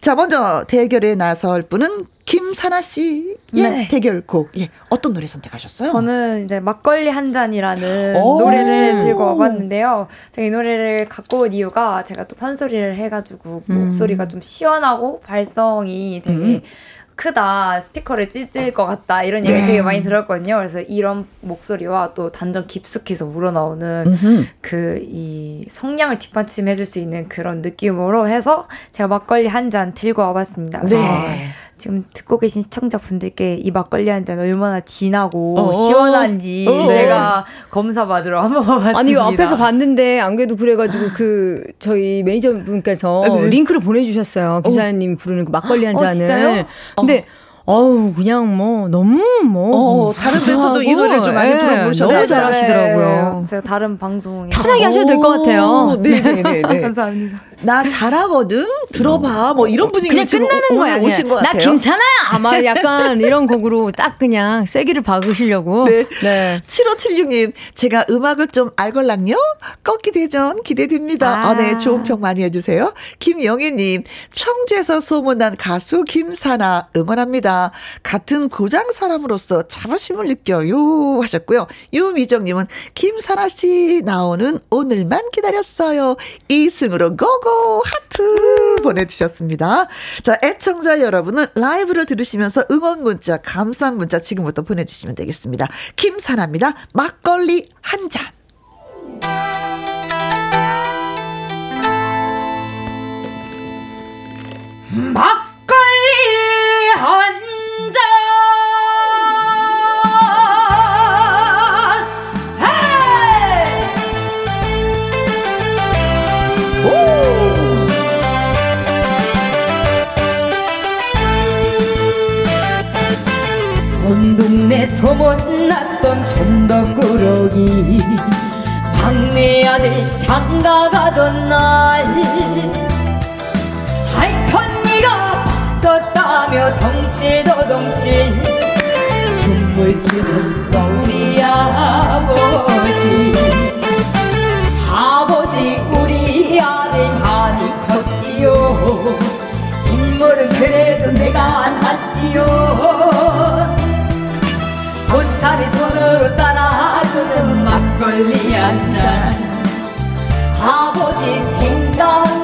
자, 먼저 대결에 나설 분은 김사나 씨의 네. 대결곡. 예, 어떤 노래 선택하셨어요? 저는 이제 막걸리 한 잔이라는 오. 노래를 들고 와봤는데요. 제가 이 노래를 갖고 온 이유가 제가 또 판소리를 해가지고 음. 목소리가 좀 시원하고 발성이 되게 음. 크다, 스피커를 찢을 것 같다 이런 얘기 네. 되게 많이 들었거든요. 그래서 이런 목소리와 또 단전 깊숙이서 우러나오는. 그 이 성량을 뒷받침해줄 수 있는 그런 느낌으로 해서 제가 막걸리 한 잔 들고 와봤습니다. 네. 아, 지금 듣고 계신 시청자분들께 이 막걸리 한 잔 얼마나 진하고 어. 시원한지 어. 제가 검사 받으러 *laughs* 한번 와봤습니다. 아니, 이거 앞에서 봤는데, 안 그래도 그래가지고, 그, 저희 매니저분께서 네. 링크를 보내주셨어요. 기사님 부르는 그 막걸리 한 어, 잔을. 진짜요? 근데, 어우, 그냥 뭐, 너무 뭐. 어, 다른 데서도 이 노래를 좀 많이 예, 불러보셨나요? 너무 잘하시더라고요. 네, 제가 다른 방송에 편하게 하셔도 될 것 같아요. 네네네. *laughs* 감사합니다. 나 잘하거든? 들어봐. 뭐 이런 분위기 그냥 끝나는 오- 거야. 오신 것 그냥. 나 같아요. 김사나야! 아마 *laughs* 약간 이런 곡으로 딱 그냥 세기를 박으시려고. 네. 네. 7576님, 제가 음악을 좀 알걸랑요? 꺾기 대전 기대됩니다. 아, 아. 네, 좋은 평 많이 해주세요. 김영애님, 청주에서 소문난 가수 김사나 응원합니다. 같은 고장 사람으로서 자부심을 느껴요. 하셨고요. 유미정님은 김사나 씨 나오는 오늘만 기다렸어요. 2승으로 고고 하트 보내주셨습니다. 자, 애청자 여러분은 라이브를 들으시면서 응원 문자, 감상 문자 지금부터 보내주시면 되겠습니다. 김사나입니다. 막걸리 한 잔. 막 소문났던 천덕꾸러기. 막내 아들 장가가던 날. 네가 빠졌다며 덩실더덩실 춤을 추는 우리 아버지. 아버지 우리 아들 많이 컸지요. 인물은 그래도 내가 낫지요 손으로 따라주는 막걸리 한 잔. 아버지 생각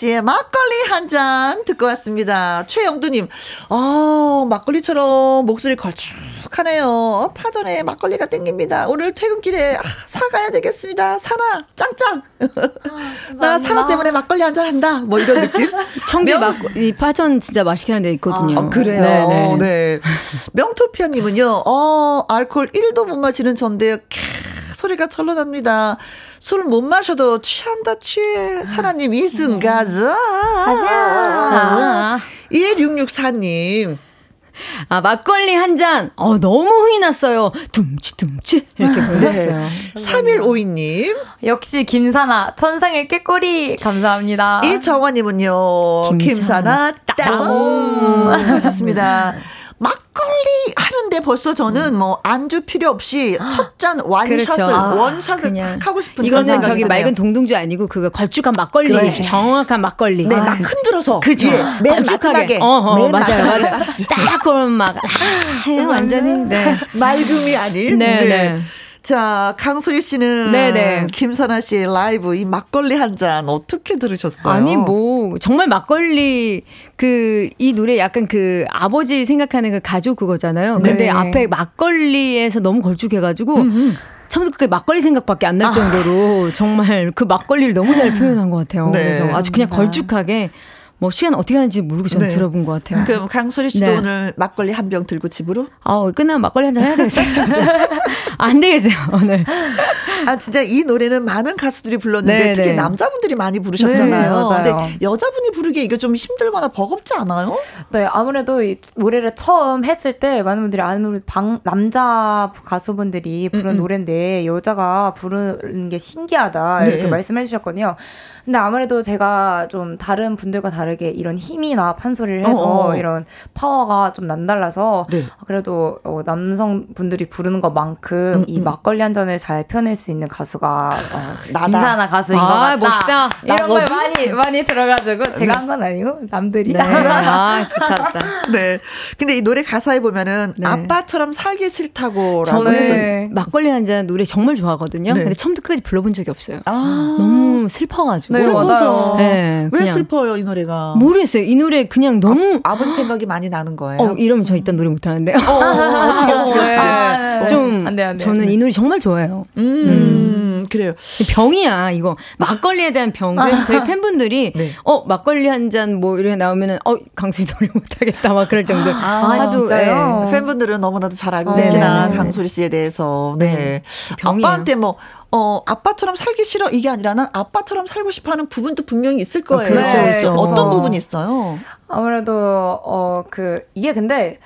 씨의 막걸리 한 잔 듣고 왔습니다. 최영두님, 아 막걸리처럼 목소리 걸쭉하네요. 파전에 막걸리가 땡깁니다. 오늘 퇴근길에 아, 사가야 되겠습니다. 사나 짱짱. 나 사나 때문에 막걸리 한 잔 한다. 뭐 이런 느낌. *laughs* 청주 명- 막, 이 파전 진짜 맛있게 하는 데 있거든요. 아, 그래요. 네네. 네. 명토피아님은요, 어, 알코올 1도 못 마시는 전데요. 캬, 소리가 절로 납니다. 술 못 마셔도 취한다, 취해. 사나님, 이승 가자. 아, 1664님. 아, 막걸리 한 잔. 어, 너무 흥이 났어요. 둠치둠치. 이렇게 불렀어요. 네. 3152님. 역시 김사나 천상의 꾀꼬리 감사합니다. 이정화님은요, 김사나, 김사나, 따봉. 하셨습니다. 막걸리 하는데 벌써 저는 뭐 안주 필요 없이 첫 잔 완샷을 그렇죠. 아, 원샷을 그냥 탁 하고 싶은 이거는 저기 드네요. 맑은 동동주 아니고 그거 걸쭉한 막걸리. 그렇지. 정확한 막걸리. 네, 아, 막 흔들어서 그렇죠. 예, 맨 걸쭉하게. 마지막에 어, 어, 맨 맞아요, 맞아요. 딱 그런 막, 아, *laughs* 완전히, 네. 맑음이 아닌. 네, 네. 자, 강소리 씨는 네, 네. 김선아 씨의 라이브 이 막걸리 한 잔 어떻게 들으셨어요? 아니 뭐 정말 막걸리 그 이 노래 약간 그 아버지 생각하는 그 가족 그거잖아요. 근데 네. 앞에 막걸리에서 너무 걸쭉해가지고 음, 처음부터 그 막걸리 생각밖에 안 날 정도로 정말 그 막걸리를 너무 잘 *laughs* 표현한 것 같아요. 네. 그래서 아주 그냥 걸쭉하게 뭐 시간 어떻게 가는지 모르고 저는 네. 들어본 것 같아요. 그럼 강소리 씨도 네. 오늘 막걸리 한 병 들고 집으로? 아 끝나면 막걸리 한 잔 해야 되겠어요. *laughs* 안 되겠어요 오늘. 아 진짜 이 노래는 많은 가수들이 불렀는데 네, 특히 네. 남자분들이 많이 부르셨잖아요. 네, 맞아요. 근데 여자분이 부르기에 이게 좀 힘들거나 버겁지 않아요? 네, 아무래도 이 노래를 처음 했을 때 많은 분들이 아무래도 방, 남자 가수분들이 부른 음, 음. 노래인데 여자가 부르는 게 신기하다 이렇게 네. 말씀해 주셨거든요. 근데 아무래도 제가 좀 다른 분들과 다르게 이런 힘이나 판소리를 해서 어, 어. 이런 파워가 좀 남달라서 네. 그래도 어, 남성분들이 부르는 것만큼 이 막걸리 한 잔을 잘 펴낼 수 있는 가수가 어, *laughs* 나다. 김사나 가수인 것 아, 같다. 멋있다. 이런 걸 나거든? 많이 많이 들어가지고 제가 한 건 아니고 남들이. 네. *laughs* 아, 좋다, 좋다. 네. 근데 이 노래 가사에 보면은 네. 아빠처럼 살기 싫다고라고 저는 해서 네. 막걸리 한 잔 노래 정말 좋아하거든요. 네. 근데 처음부터 끝까지 불러본 적이 없어요. 아. 너무 슬퍼가지고. 네, 맞아요. 네, 왜 슬퍼요 이 노래가? 모르겠어요. 이 노래 그냥 너무 아 버지 생각이 많이 나는 거예요. 어 이러면 저 일단 노래 못하는데요. 어, 어떻게 어떻게 어떻게. 아, 네. 좀안 돼, 안 돼, 저는. 이 노래 정말 좋아해요. 음, 그래요. 병이야 이거 막걸리에 대한 병. 그래서 저희 팬분들이 네. 어 막걸리 한 잔 뭐 이렇게 나오면은 어 강수희 노래 못하겠다 막 그럴 정도. 아, 하도, 진짜요? 예. 팬분들은 너무나도 잘 알고 어, 계시나. 강소리 씨에 대해서. 네. 네. 병이에요. 아빠한테 뭐 어, 아빠처럼 살기 싫어 이게 아니라 난 아빠처럼 살고 싶어 하는 부분도 분명히 있을 거예요. 그렇죠, 그렇죠. 어떤 그래서- 부분이 있어요? 아무래도 어 그 이게 근데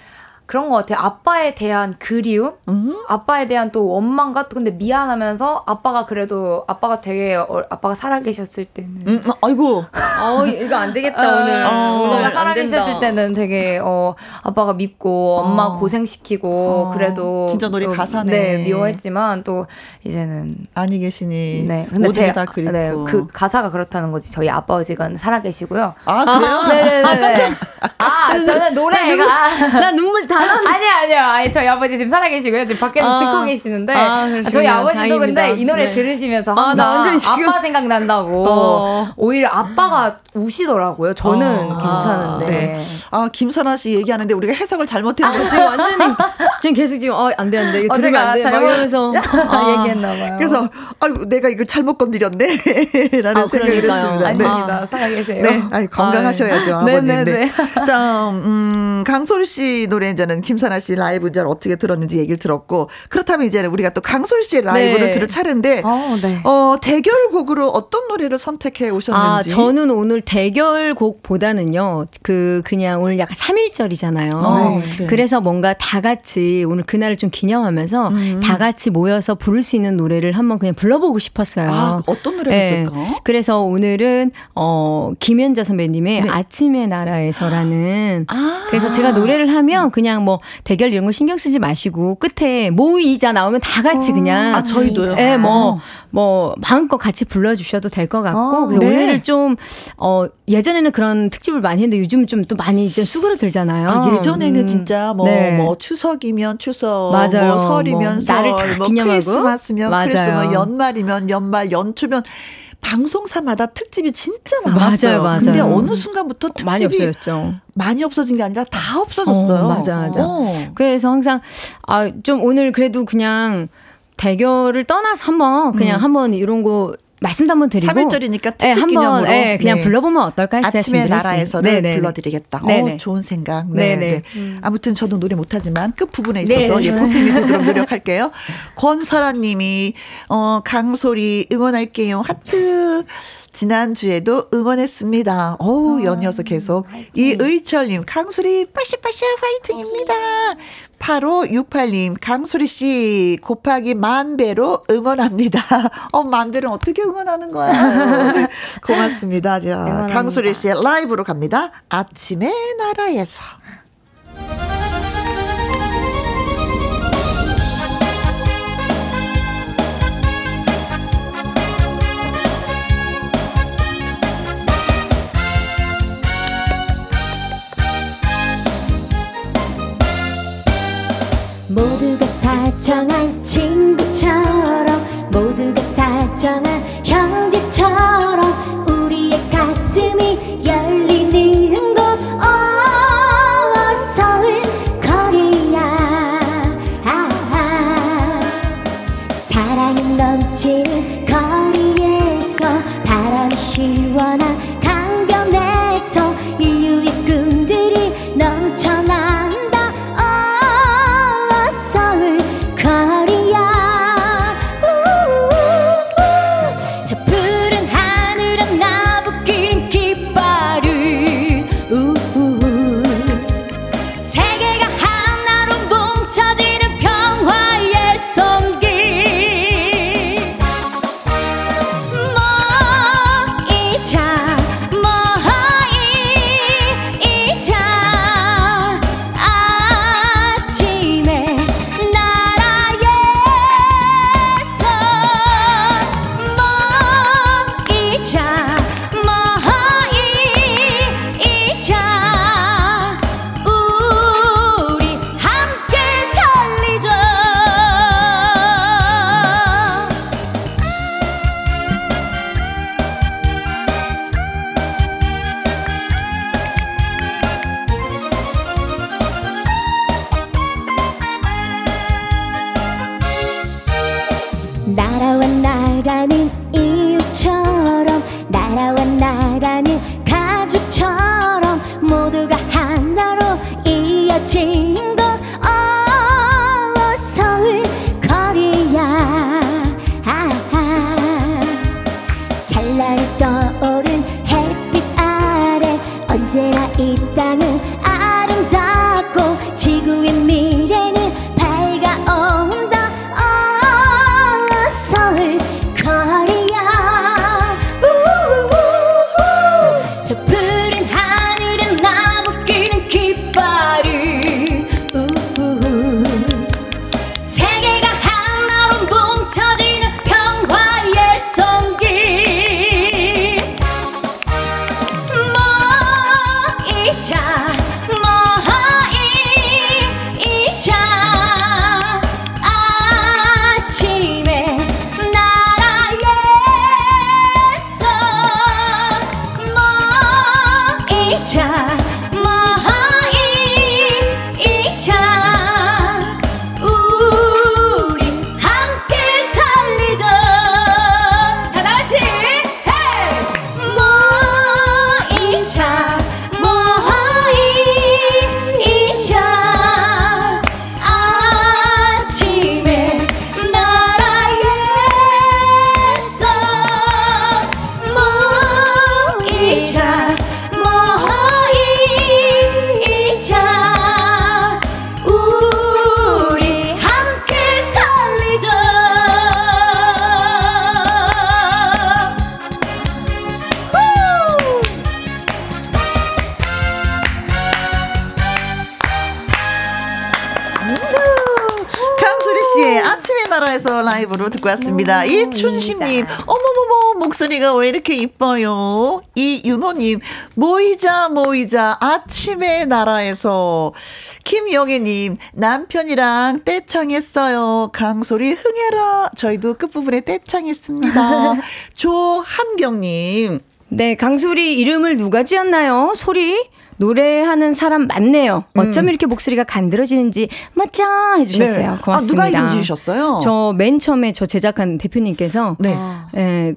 그런 것 같아요. 아빠에 대한 그리움, 음? 아빠에 대한 또 원망과 또 근데 미안하면서 아빠가 그래도 아빠가 되게 어, 아빠가 살아계셨을 때는 음, 어, 아이고. 어 이거 안 되겠다 오늘. 어. 오늘 살아계셨을. 때는 되게 어 아빠가 밉고 엄마 어. 고생시키고 어. 그래도 진짜 노래 또, 가사네. 네 미워했지만 또 이제는 아니 계시니. 네 근데 모든 제 게다 그립고. 네, 그 가사가 그렇다는 거지 저희 아버지가 살아계시고요. 아, 그래요? 네네네. *laughs* 아, 깜짝. 아, 저는 노래가. 나 눈물 다 나. 아니요, 아니요. 아니, 저희 아버지 지금 살아계시고요. 지금 밖에서 아. 듣고 계시는데. 아. 저희 아버지도 다행입니다. 근데 이 노래 네. 들으시면서 아, 나 항상 완전 지금- 아빠 생각난다고. 어. 오히려 아빠가 우시더라고요. 저는 어. 괜찮은데. 네. 아, 김선아 씨 얘기하는데 우리가 해석을 잘못했는데. 지금 완전히 지금 계속 지금 어 안 돼 안 돼 이거 어, 들으면 제가 안돼 막 잘못- 이러면서 *laughs* 아. 얘기했나봐요. 그래서 아이고 내가 이걸 잘못 건드렸네 *laughs* 라는 아, 생각을. 했습니다. 아니, 네. 아닙니다. 살아계세요. 네, 아이, 건강하셔야죠, 아유. 아버님. 네. 네네네. 자, 음, 강솔 씨 노래 이제 는 김사나 씨 라이브 이제 어떻게 들었는지 얘기를 들었고, 그렇다면 이제는 우리가 또 강솔 씨의 라이브를 네. 들을 차례인데, 어, 네. 어, 대결곡으로 어떤 노래를 선택해 아, 오셨는지. 저는 오늘 대결곡보다는요, 그, 그냥 오늘 약간 3일절이잖아요. 어, 네. 그래서 뭔가 다 같이 오늘 그날을 좀 기념하면서 음. 다 같이 모여서 부를 수 있는 노래를 한번 그냥 불러보고 싶었어요. 아, 어떤 노래가 네. 있을까? 그래서 오늘은, 어, 김연자 선배님의 네. 아침의 나라에서라는 아. 그래서 제가 노래를 하면 그냥 뭐 대결 이런 거 신경 쓰지 마시고 끝에 모의자 나오면 다 같이 그냥 아, 저희도요? 예, 뭐, 어. 뭐, 마음껏 같이 불러주셔도 될 것 같고. 어. 그래서 네. 오늘은 좀, 어, 예전에는 그런 특집을 많이 했는데 요즘 좀또 많이 좀 수그러들잖아요. 아, 예전에는 음. 진짜 뭐, 네. 뭐 추석이면 추석, 맞아요. 뭐 설이면 뭐 설, 나를 다뭐 기념하고. 크리스마스면 맞아요. 크리스마스, 연말이면 연말, 연초면 방송사마다 특집이 진짜 많았어요. 맞아요, 맞아요. 근데 어느 순간부터 특집이 많이 없어졌죠. 많이 없어진 게 아니라 다 없어졌어요. 어, 맞아, 맞아. 어. 그래서 항상, 아, 좀 오늘 그래도 그냥 대결을 떠나서 한번, 그냥 한번 이런 거 말씀도 한번 드리고. 3일절이니까 특집 예, 한번, 기념으로. 예, 그냥 네. 불러보면 어떨까 했어요. 준비를 나라에서를 했어요. 네네. 불러드리겠다. 어, 네네. 좋은 생각. 네. 네. 아무튼 저도 노래 못하지만 끝 부분에 있어서 네. 예, 보탬이 되도록 노력할게요. *laughs* 권설아님이 어, 강소리 응원할게요. 하트. 지난주에도 응원했습니다. 어우, 연이어서 계속. 이의철님, 강소리 빠시빠시 화이팅입니다. 8568님, 강소리 씨, 곱하기 만 배로 응원합니다. *laughs* 어, 만 배는 어떻게 응원하는 거야? 네, 고맙습니다. 자, *laughs* 응원합니다. 강소리 씨의 라이브로 갑니다. 아침의 나라에서. 모두가 다 정한 친구처럼 모두가 다 정한 형제처럼 우리의 가슴이 듣고 왔습니다. 이춘심님, 어머머머, 목소리가 왜 이렇게 이뻐요? 이윤호님, 모이자, 모이자, 아침의 나라에서. 김영애님, 남편이랑 떼창했어요. 강소리 흥해라. 저희도 끝부분에 떼창했습니다. *laughs* 조한경님, 네, 강소리 이름을 누가 지었나요? 소리? 노래하는 사람 많네요. 어쩜 이렇게 목소리가 간드러지는지 멋져 해주셨어요. 네. 고맙습니다. 아, 누가 이름 지으셨어요? 저 맨 처음에 저 제작한 대표님께서 네. 예,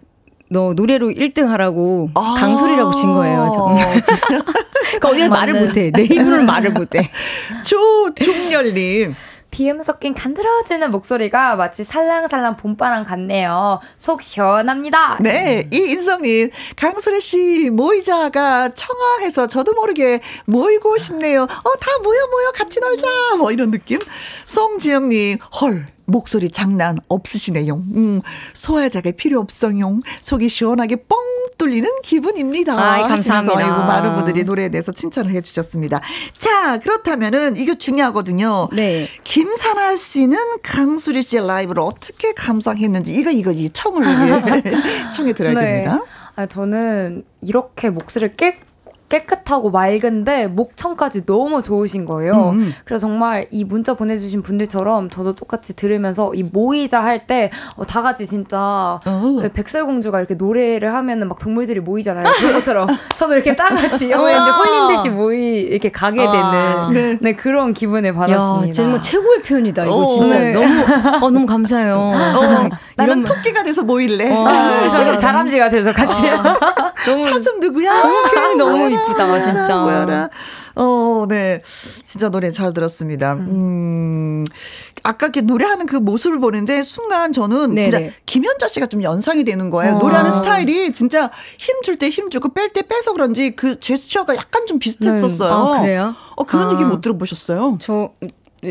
너 노래로 1등 하라고 아. 강소리라고 진 거예요. 저. *laughs* 그러니까 어디가 말을. 못해. 내 입으로는 말을 못해. *laughs* 조종렬님, 비음 섞인 간드러지는 목소리가 마치 살랑살랑 봄바람 같네요. 속 시원합니다. 네, 이인성님, 강소리 씨 모이자가 청아해서 저도 모르게 모이고 싶네요. 어, 다 모여 모여 같이 놀자. 뭐 이런 느낌. 송지영님, 헐. 목소리 장난 없으시네요. 음, 소화자가 필요 없어요. 속이 시원하게 뻥 뚫리는 기분입니다. 아이, 하시면서 감사합니다. 아이고, 많은 분들이 노래에 대해서 칭찬을 해주셨습니다. 자, 그렇다면은 이거 중요하거든요. 네. 김사나 씨는 강수리 씨의 라이브를 어떻게 감상했는지 이거 이거 이 청을 위해 *laughs* 청해 들어야 됩니다. 아, 저는 이렇게 목소리를 깨, 깨끗하고 맑은데 목청까지 너무 좋으신 거예요. 음, 음. 그래서 정말 이 문자 보내주신 분들처럼 저도 똑같이 들으면서 이 모이자 할때 어, 다 같이 진짜 어. 왜 백설공주가 이렇게 노래를 하면은 막 동물들이 모이잖아요. 그런 것처럼 *laughs* 저도 이렇게 다 같이 영화에 이제 홀린 듯이 모이 이렇게 가게 되는 아. 네. 네. 그런 기분을 야, 받았습니다. 정말 최고의 표현이다. 이거 어, 진짜 네. 너무 *laughs* 어, 너무 감사해요. 어. 나는 토끼가 돼서 모일래. 어. 아, 저는 다람쥐가 돼서 같이 *laughs* 너무 사슴 누구야? 표현이 너무 이쁘다, 진짜. 뭐야라. 어, 네. 진짜 노래 잘 들었습니다. 음, 아까 이렇게 노래하는 그 모습을 보는데 순간 저는 네네. 진짜 김현자 씨가 좀 연상이 되는 거예요. 어. 노래하는 스타일이 진짜 힘 줄 때 힘 주고 뺄 때 빼서 그런지 그 제스처가 약간 좀 비슷했었어요. 아, 그래요? 어, 그런 아. 얘기 못 들어보셨어요? 저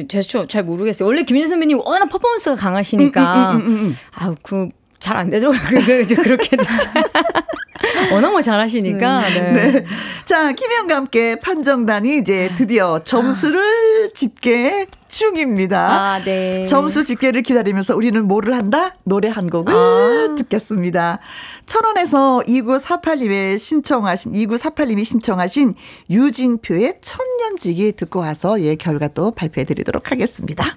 제스처 잘 모르겠어요. 원래 김윤 선배님 워낙 퍼포먼스가 강하시니까 음, 음, 음, 음, 음. 아우 그 잘 안 되더라고요. *laughs* 그, 그, 그렇게 *laughs* 워낙 뭐 잘하시니까. 네. 네. 자, 김혜영과 함께 판정단이 이제 드디어 점수를 집계 중입니다. 아, 네. 점수 집계를 기다리면서 우리는 뭐를 한다? 노래 한 곡을 아. 듣겠습니다. 천원에서 2948님의 신청하신, 2948님이 신청하신 유진표의 천년지기 듣고 와서 예, 결과 또 발표해 드리도록 하겠습니다.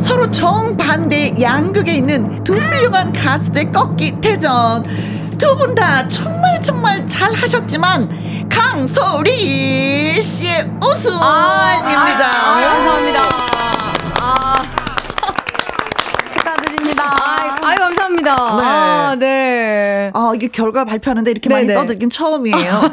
서로 정반대 양극에 있는 두 훌륭한 가수들의 꺾기 대전 두 분 다 정말 정말 잘 하셨지만 강소리 씨의 우승입니다. 아, 감사합니다. 아, 축하드립니다. 아유, 감사합니다. 아, 네. 아, 이게 결과 발표하는데 이렇게 많이 네네. 떠들긴 처음이에요.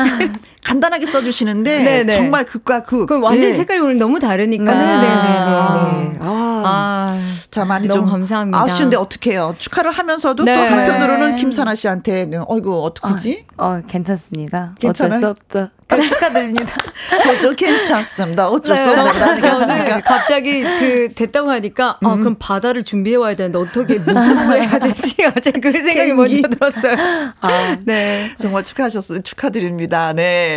간단하게 써주시는데 네네. 정말 극과 극. 그 완전 예. 색깔이 오늘 너무 다르니까. 아, 네네네네. 아. 아, 아, 자 많이 좀 감사합니다. 아쉬운데 어떡해요. 축하를 하면서도 네. 또 한편으로는 김사나 씨한테 네, 어이구 어떡하지? 어, 괜찮습니다. 괜찮아요? 어쩔 수 없죠. 아, 축하드립니다. *laughs* 그죠 괜찮습니다. 어쩔 수거 저는? 갑자기 그 됐다고 하니까 아 그럼 바다를 준비해 와야 되는데 어떻게 무슨 *laughs* 걸 해야 되지? *laughs* 갑자기 그 생각이. 먼저 들었어요. 아, 네. 정말 축하하셨어요. 축하드립니다. 네.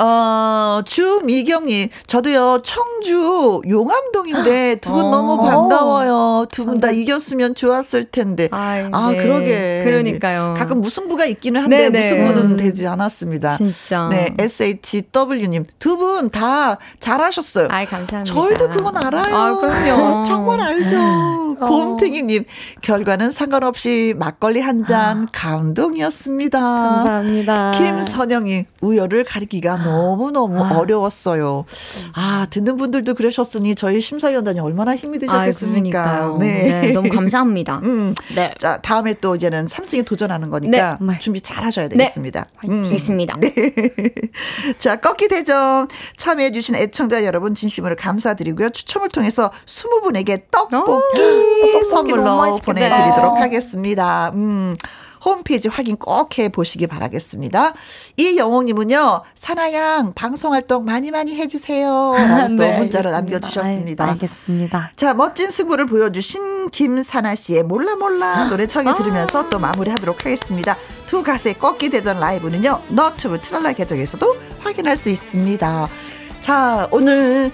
어, 주미경님, 저도요, 청주 용암동인데 두분 어. 너무 반가워요. 두 분 다 이겼으면 좋았을 텐데. 아이, 아, 네. 그러게. 그러니까요. 가끔 무승부가 있기는 한데 네네. 무승부는 음. 되지 않았습니다. 진짜. 네, SHW님, 두 분 다 잘하셨어요. 아이 감사합니다. 저희도 그건 알아요. 아, 그럼요. 정말 알죠. 어. 곰탱이님, 결과는 상관없이 막걸리 한 잔 감동이었습니다. 감사합니다. 김선영이 우열을 가리기가 너무너무 어려웠어요. 아, 듣는 분들도 그러셨으니 저희 심사위원단이 얼마나 힘이 드셨겠습니까? 그러니까요. 네. 너무 감사합니다. *laughs* 음. 네. 자, 다음에 또 이제는 삼승에 도전하는 거니까 네. 준비 잘 하셔야 되겠습니다. 음. 있습니다. *laughs* 자, 꺾기 대전 참여해주신 애청자 여러분 진심으로 감사드리고요. 추첨을 통해서 20분에게 떡볶이 선물로. 보내드리도록 하겠습니다. 음. 홈페이지 확인 꼭 해 보시기 바라겠습니다. 이영옥님은요, 사나양 방송활동 많이 많이 해주세요. *laughs* 또 네, 문자를 알겠습니다. 남겨주셨습니다. 네, 알겠습니다. 자, 멋진 승부를 보여주신 김사나 씨의 몰라 몰라 *gasps* 노래 청해 들으면서 또 마무리하도록 하겠습니다. 두 가수의 꺾기 대전 라이브는요, 너튜브 트랄라 계정에서도 확인할 수 있습니다. 자, 오늘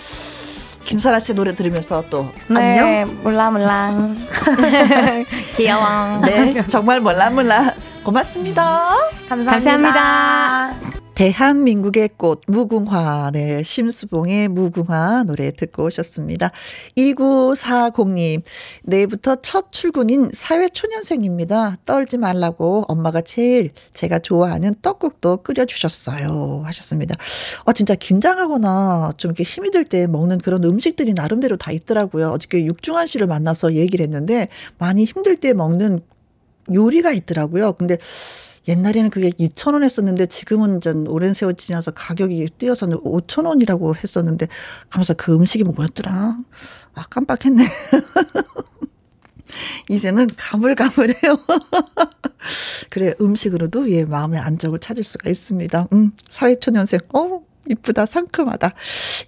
김사나 씨 노래 들으면서 또 안녕. 네, 몰랑몰랑. *laughs* 귀여워. 네, 정말 몰라 몰라 고맙습니다. 감사합니다. 대한민국의 꽃 무궁화 네 심수봉의 무궁화 노래 듣고 오셨습니다. 2940님 내일부터 첫 출근인 사회초년생입니다. 떨지 말라고 엄마가 제일 제가 좋아하는 떡국도 끓여주셨어요 하셨습니다. 아 진짜 긴장하거나 좀 이렇게 힘이 들 때 먹는 그런 음식들이 나름대로 다 있더라고요. 어저께 육중한 씨를 만나서 얘기를 했는데 많이 힘들 때 먹는 요리가 있더라고요. 근데 옛날에는 그게 2,000원 했었는데 지금은 전 오랜 세월 지나서 가격이 뛰어서는 5,000원이라고 했었는데 가면서 그 음식이 뭐였더라? 아, 깜빡했네. *laughs* 이제는 가물가물해요. *laughs* 그래, 음식으로도 예, 마음의 안정을 찾을 수가 있습니다. 음, 사회초년생. 어 이쁘다, 상큼하다.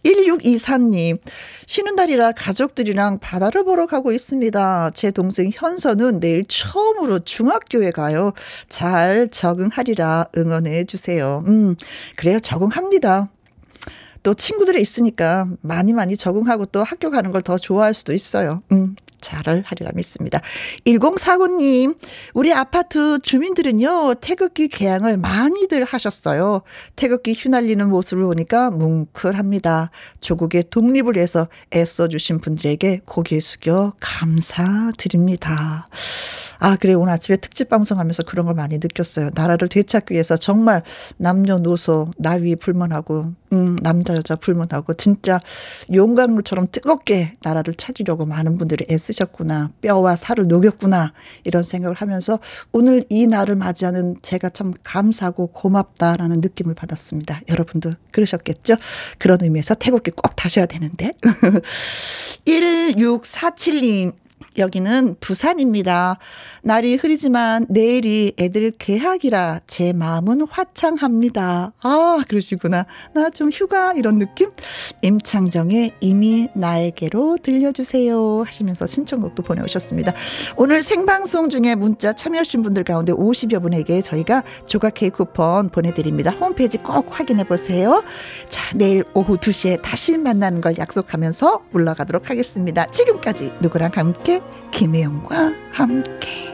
1624님, 쉬는 날이라 가족들이랑 바다를 보러 가고 있습니다. 제 동생 현서는 내일 처음으로 중학교에 가요. 잘 적응하리라 응원해 주세요. 음, 그래요. 적응합니다. 또 친구들이 있으니까 많이 많이 적응하고 또 학교 가는 걸 더 좋아할 수도 있어요. 음, 잘을 하리라 믿습니다. 1049님, 우리 아파트 주민들은요, 태극기 개항을 많이들 하셨어요. 태극기 휘날리는 모습을 보니까 뭉클합니다. 조국의 독립을 위해서 애써주신 분들에게 고개 숙여 감사드립니다. 아, 그래. 오늘 아침에 특집 방송하면서 그런 걸 많이 느꼈어요. 나라를 되찾기 위해서 정말 남녀노소, 나위 불문하고, 음, 남자, 여자 불문하고, 진짜 용광로처럼 뜨겁게 나라를 찾으려고 많은 분들이 애쓰셨구나. 뼈와 살을 녹였구나. 이런 생각을 하면서 오늘 이 날을 맞이하는 제가 참 감사하고 고맙다라는 느낌을 받았습니다. 여러분도 그러셨겠죠? 그런 의미에서 태국기 꼭 다셔야 되는데. *laughs* 1647님. 여기는 부산입니다. 날이 흐리지만 내일이 애들 개학이라 제 마음은 화창합니다. 아, 그러시구나. 나 좀 휴가 이런 느낌? 임창정의 이미 나에게로 들려주세요 하시면서 신청곡도 보내오셨습니다. 오늘 생방송 중에 문자 참여하신 분들 가운데 50여 분에게 저희가 조각 케이크 쿠폰 보내드립니다. 홈페이지 꼭 확인해 보세요. 자, 내일 오후 2시에 다시 만나는 걸 약속하면서 올라가도록 하겠습니다. 지금까지 누구랑 함께 김혜영과 함께